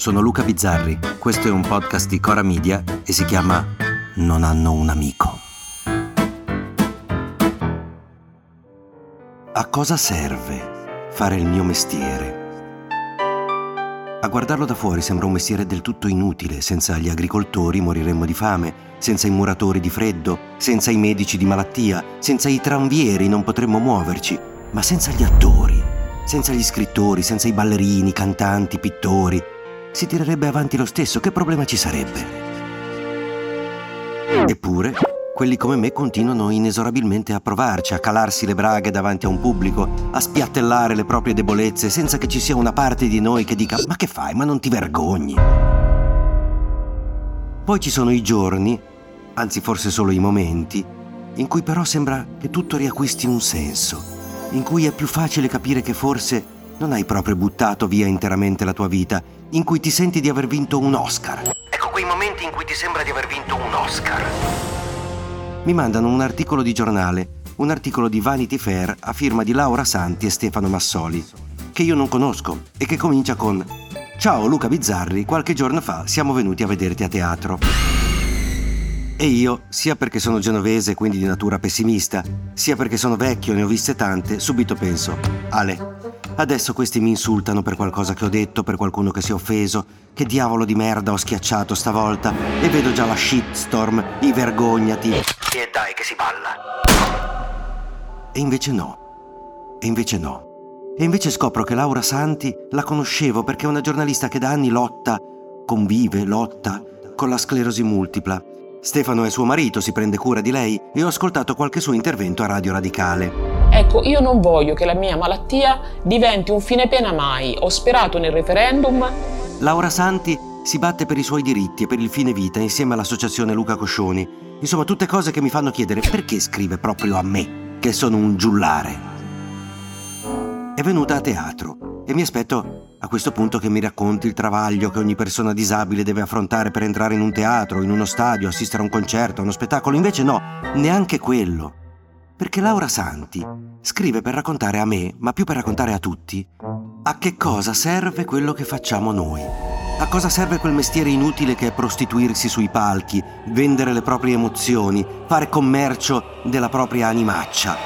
sono Luca Bizzarri, questo è un podcast di Cora Media e si chiama Non hanno un amico. A cosa serve fare il mio mestiere? A guardarlo da fuori sembra un mestiere del tutto inutile, senza gli agricoltori moriremmo di fame, senza i muratori di freddo, senza i medici di malattia, senza i tranvieri non potremmo muoverci, ma senza gli attori, senza gli scrittori, senza i ballerini, cantanti, pittori, si tirerebbe avanti lo stesso, che problema ci sarebbe? Eppure, quelli come me continuano inesorabilmente a provarci, a calarsi le braghe davanti a un pubblico, a spiattellare le proprie debolezze senza che ci sia una parte di noi che dica ma che fai, ma non ti vergogni. Poi ci sono i giorni, anzi forse solo i momenti, in cui però sembra che tutto riacquisti un senso, in cui è più facile capire che forse non hai proprio buttato via interamente la tua vita, in cui ti senti di aver vinto un Oscar. Ecco quei momenti in cui ti sembra di aver vinto un Oscar. Mi mandano un articolo di giornale, un articolo di Vanity Fair a firma di Laura Santi e Stefano Massoli, che io non conosco e che comincia con Ciao Luca Bizzarri, qualche giorno fa siamo venuti a vederti a teatro. E io, sia perché sono genovese, quindi di natura pessimista, sia perché sono vecchio e ne ho viste tante, subito penso, Ale, Adesso questi mi insultano per qualcosa che ho detto, per qualcuno che si è offeso. Che diavolo di merda ho schiacciato stavolta. E vedo già la shitstorm, i vergognati. E dai che si balla. E invece no. E invece no. E invece scopro che Laura Santi la conoscevo perché è una giornalista che da anni lotta, convive, lotta con la sclerosi multipla. Stefano è suo marito, si prende cura di lei e ho ascoltato qualche suo intervento a Radio Radicale. Ecco, io non voglio che la mia malattia diventi un fine pena mai. Ho sperato nel referendum. Laura Santi si batte per i suoi diritti e per il fine vita insieme all'associazione Luca Coscioni. Insomma, tutte cose che mi fanno chiedere perché scrive proprio a me, che sono un giullare. È venuta a teatro e mi aspetto a questo punto che mi racconti il travaglio che ogni persona disabile deve affrontare per entrare in un teatro, in uno stadio, assistere a un concerto, a uno spettacolo. Invece no, neanche quello perché Laura Santi scrive per raccontare a me, ma più per raccontare a tutti, a che cosa serve quello che facciamo noi. A cosa serve quel mestiere inutile che è prostituirsi sui palchi, vendere le proprie emozioni, fare commercio della propria animaccia.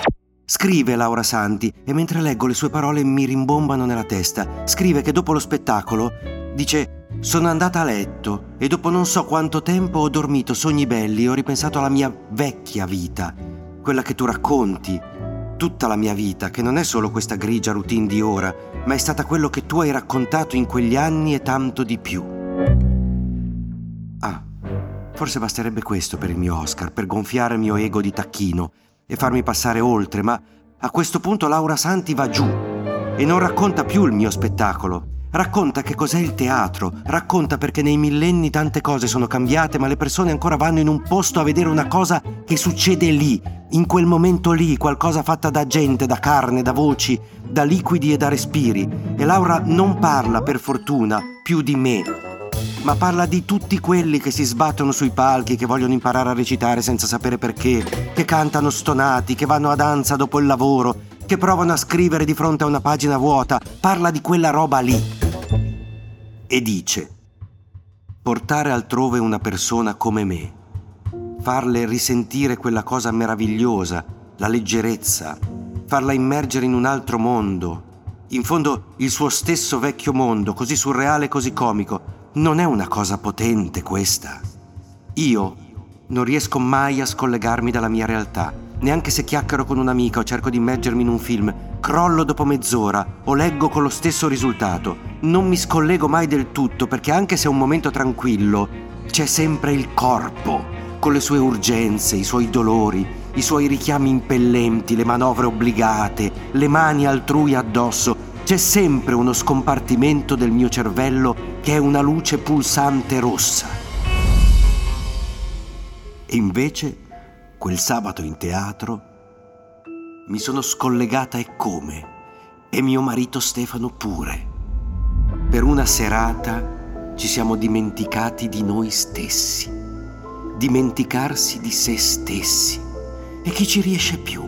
Scrive Laura Santi e mentre leggo le sue parole mi rimbombano nella testa. Scrive che dopo lo spettacolo dice sono andata a letto e dopo non so quanto tempo ho dormito sogni belli e ho ripensato alla mia vecchia vita quella che tu racconti, tutta la mia vita, che non è solo questa grigia routine di ora, ma è stata quello che tu hai raccontato in quegli anni e tanto di più. Ah, forse basterebbe questo per il mio Oscar, per gonfiare il mio ego di tacchino e farmi passare oltre, ma a questo punto Laura Santi va giù e non racconta più il mio spettacolo, Racconta che cos'è il teatro, racconta perché nei millenni tante cose sono cambiate, ma le persone ancora vanno in un posto a vedere una cosa che succede lì, in quel momento lì, qualcosa fatta da gente, da carne, da voci, da liquidi e da respiri. E Laura non parla, per fortuna, più di me, ma parla di tutti quelli che si sbattono sui palchi, che vogliono imparare a recitare senza sapere perché, che cantano stonati, che vanno a danza dopo il lavoro, che provano a scrivere di fronte a una pagina vuota. Parla di quella roba lì e dice portare altrove una persona come me, farle risentire quella cosa meravigliosa, la leggerezza, farla immergere in un altro mondo, in fondo il suo stesso vecchio mondo, così surreale così comico, non è una cosa potente questa. Io non riesco mai a scollegarmi dalla mia realtà, neanche se chiacchiero con un'amica o cerco di immergermi in un film, crollo dopo mezz'ora o leggo con lo stesso risultato. Non mi scollego mai del tutto perché anche se è un momento tranquillo, c'è sempre il corpo, con le sue urgenze, i suoi dolori, i suoi richiami impellenti, le manovre obbligate, le mani altrui addosso. C'è sempre uno scompartimento del mio cervello che è una luce pulsante rossa. E invece, quel sabato in teatro, mi sono scollegata e come, e mio marito Stefano pure. Per una serata ci siamo dimenticati di noi stessi, dimenticarsi di se stessi. E chi ci riesce più?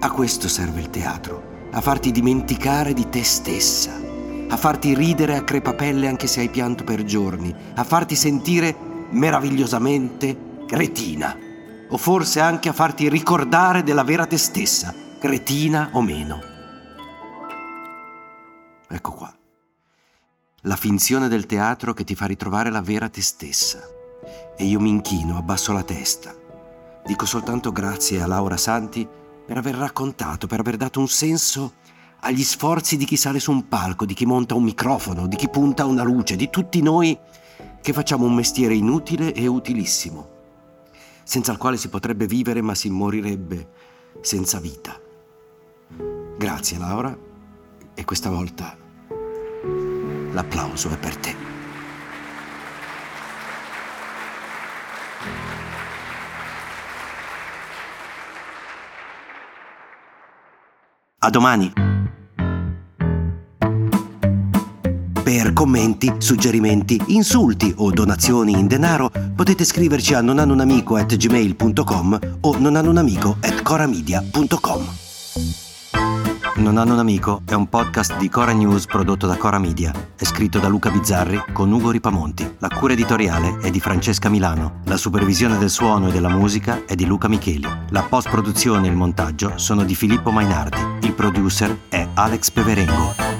A questo serve il teatro, a farti dimenticare di te stessa, a farti ridere a crepapelle anche se hai pianto per giorni, a farti sentire meravigliosamente cretina, o forse anche a farti ricordare della vera te stessa, cretina o meno. Ecco qua. La finzione del teatro che ti fa ritrovare la vera te stessa. E io mi inchino, abbasso la testa. Dico soltanto grazie a Laura Santi per aver raccontato, per aver dato un senso agli sforzi di chi sale su un palco, di chi monta un microfono, di chi punta una luce, di tutti noi che facciamo un mestiere inutile e utilissimo, senza il quale si potrebbe vivere ma si morirebbe senza vita. Grazie Laura e questa volta l'applauso è per te. A domani! Per commenti, suggerimenti, insulti o donazioni in denaro potete scriverci a nonhanunamico.gmail.com o nonhanunamico.coramedia.com Non hanno un amico è un podcast di Cora News prodotto da Cora Media. È scritto da Luca Bizzarri con Ugo Ripamonti. La cura editoriale è di Francesca Milano. La supervisione del suono e della musica è di Luca Micheli. La post-produzione e il montaggio sono di Filippo Mainardi. Il producer è Alex Peverengo.